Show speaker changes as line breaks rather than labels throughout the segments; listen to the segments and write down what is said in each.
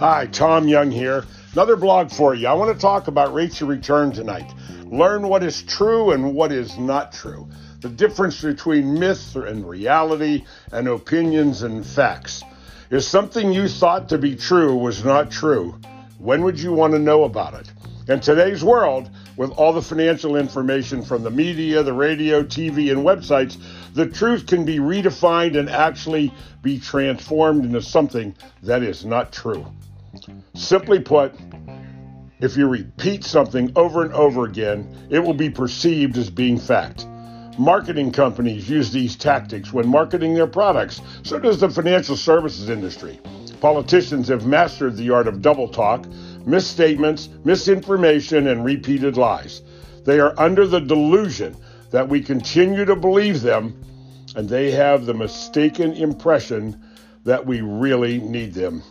Hi, Tom Young here. Another blog for you. I want to talk about rates of return tonight. Learn what is true and what is not true. The difference between myth and reality and opinions and facts. If something you thought to be true was not true, when would you want to know about it? In today's world, with all the financial information from the media, the radio, TV, and websites, the truth can be redefined and actually be transformed into something that is not true. Simply put, if you repeat something over and over again, it will be perceived as being fact. Marketing companies use these tactics when marketing their products. So does the financial services industry. Politicians have mastered the art of double talk, misstatements, misinformation, and repeated lies. They are under the delusion that we continue to believe them, and they have the mistaken impression that we really need them.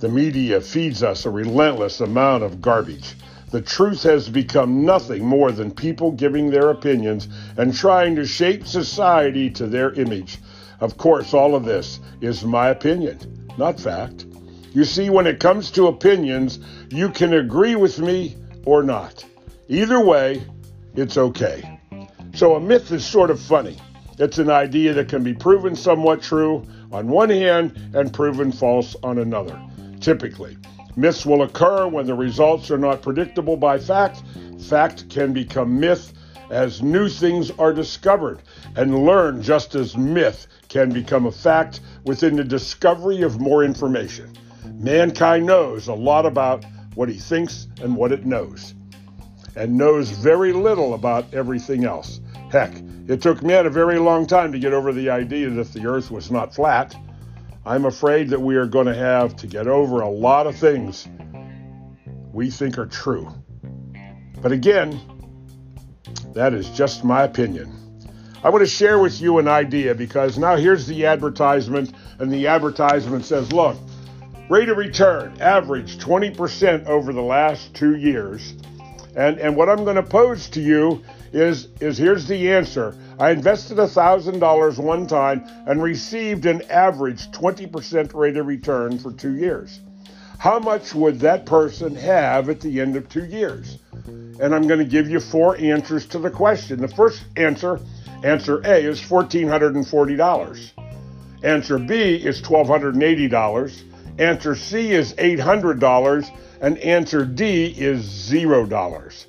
The media feeds us a relentless amount of garbage. The truth has become nothing more than people giving their opinions and trying to shape society to their image. Of course, all of this is my opinion, not fact. You see, when it comes to opinions, you can agree with me or not. Either way, it's okay. So a myth is sort of funny. It's an idea that can be proven somewhat true on one hand and proven false on another typically. Myths will occur when the results are not predictable by fact. Fact can become myth as new things are discovered and learned just as myth can become a fact within the discovery of more information. Mankind knows a lot about what he thinks and what it knows, and knows very little about everything else. Heck, it took man a very long time to get over the idea that the earth was not flat. I'm afraid that we are going to have to get over a lot of things we think are true. But again, that is just my opinion. I want to share with you an idea because now here's the advertisement, and the advertisement says, look, rate of return average 20% over the last two years. And, and what I'm going to pose to you is, is here's the answer. I invested $1,000 one time and received an average 20% rate of return for two years. How much would that person have at the end of two years? And I'm going to give you four answers to the question. The first answer, answer A, is $1,440. Answer B is $1,280. Answer C is $800. And answer D is $0.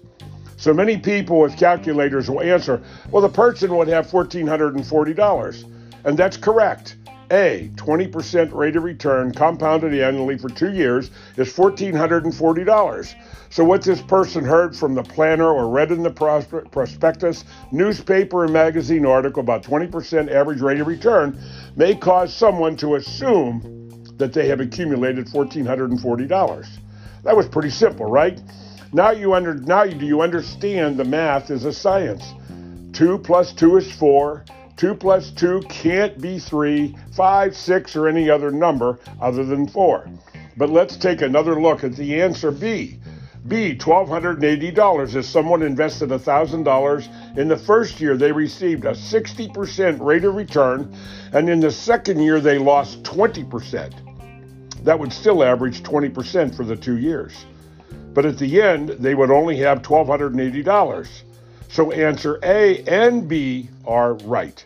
So many people with calculators will answer, well, the person would have $1,440. And that's correct. A, 20% rate of return compounded annually for two years is $1,440. So, what this person heard from the planner or read in the prospectus, newspaper, and magazine article about 20% average rate of return may cause someone to assume that they have accumulated $1,440. That was pretty simple, right? Now you under now do you understand the math is a science. Two plus two is four. Two plus two can't be three, five, six, or any other number other than four. But let's take another look at the answer B. B, $1,280. If someone invested $1,000 in the first year, they received a 60% rate of return, and in the second year, they lost 20%. That would still average 20% for the two years. But at the end, they would only have $1,280. So answer A and B are right.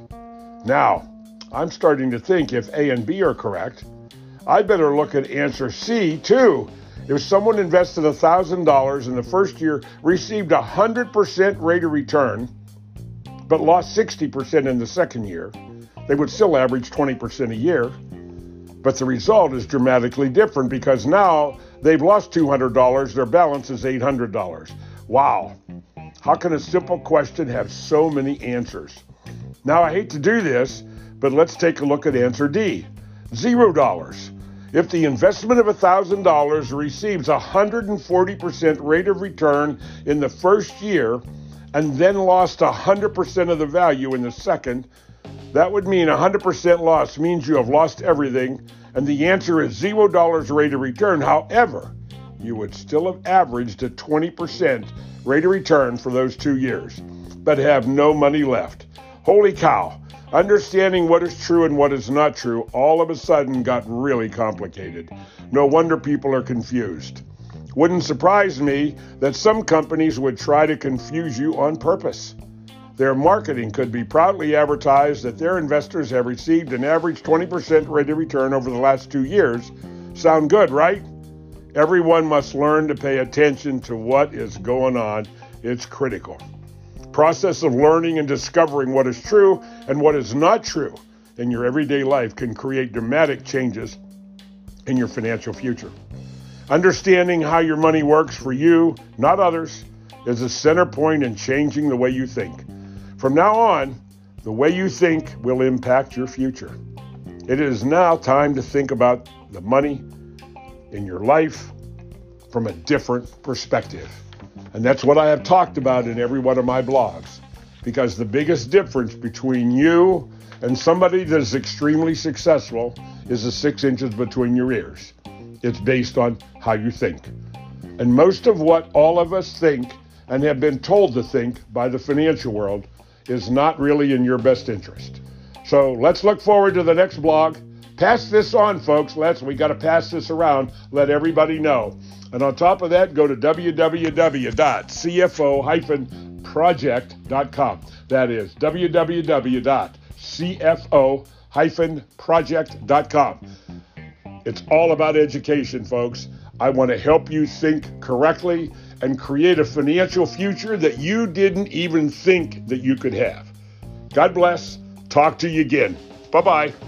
Now, I'm starting to think if A and B are correct, I better look at answer C too. If someone invested $1,000 in the first year, received a 100% rate of return, but lost 60% in the second year, they would still average 20% a year. But the result is dramatically different because now they've lost $200, their balance is $800. Wow. How can a simple question have so many answers? Now, I hate to do this, but let's take a look at answer D zero dollars. If the investment of $1,000 receives a 140% rate of return in the first year and then lost 100% of the value in the second, that would mean 100% loss means you have lost everything, and the answer is $0 rate of return. However, you would still have averaged a 20% rate of return for those two years, but have no money left. Holy cow. Understanding what is true and what is not true all of a sudden got really complicated. No wonder people are confused. Wouldn't surprise me that some companies would try to confuse you on purpose. Their marketing could be proudly advertised that their investors have received an average 20% rate of return over the last two years. Sound good, right? Everyone must learn to pay attention to what is going on. It's critical. Process of learning and discovering what is true and what is not true in your everyday life can create dramatic changes in your financial future. Understanding how your money works for you, not others, is a center point in changing the way you think. From now on, the way you think will impact your future. It is now time to think about the money in your life from a different perspective. And that's what I have talked about in every one of my blogs. Because the biggest difference between you and somebody that is extremely successful is the six inches between your ears. It's based on how you think. And most of what all of us think and have been told to think by the financial world is not really in your best interest. So let's look forward to the next blog. Pass this on, folks. Let's, we got to pass this around, let everybody know. And on top of that, go to www.cfo-project.com. That is www.cfo-project.com. It's all about education, folks. I want to help you think correctly and create a financial future that you didn't even think that you could have. God bless. Talk to you again. Bye bye.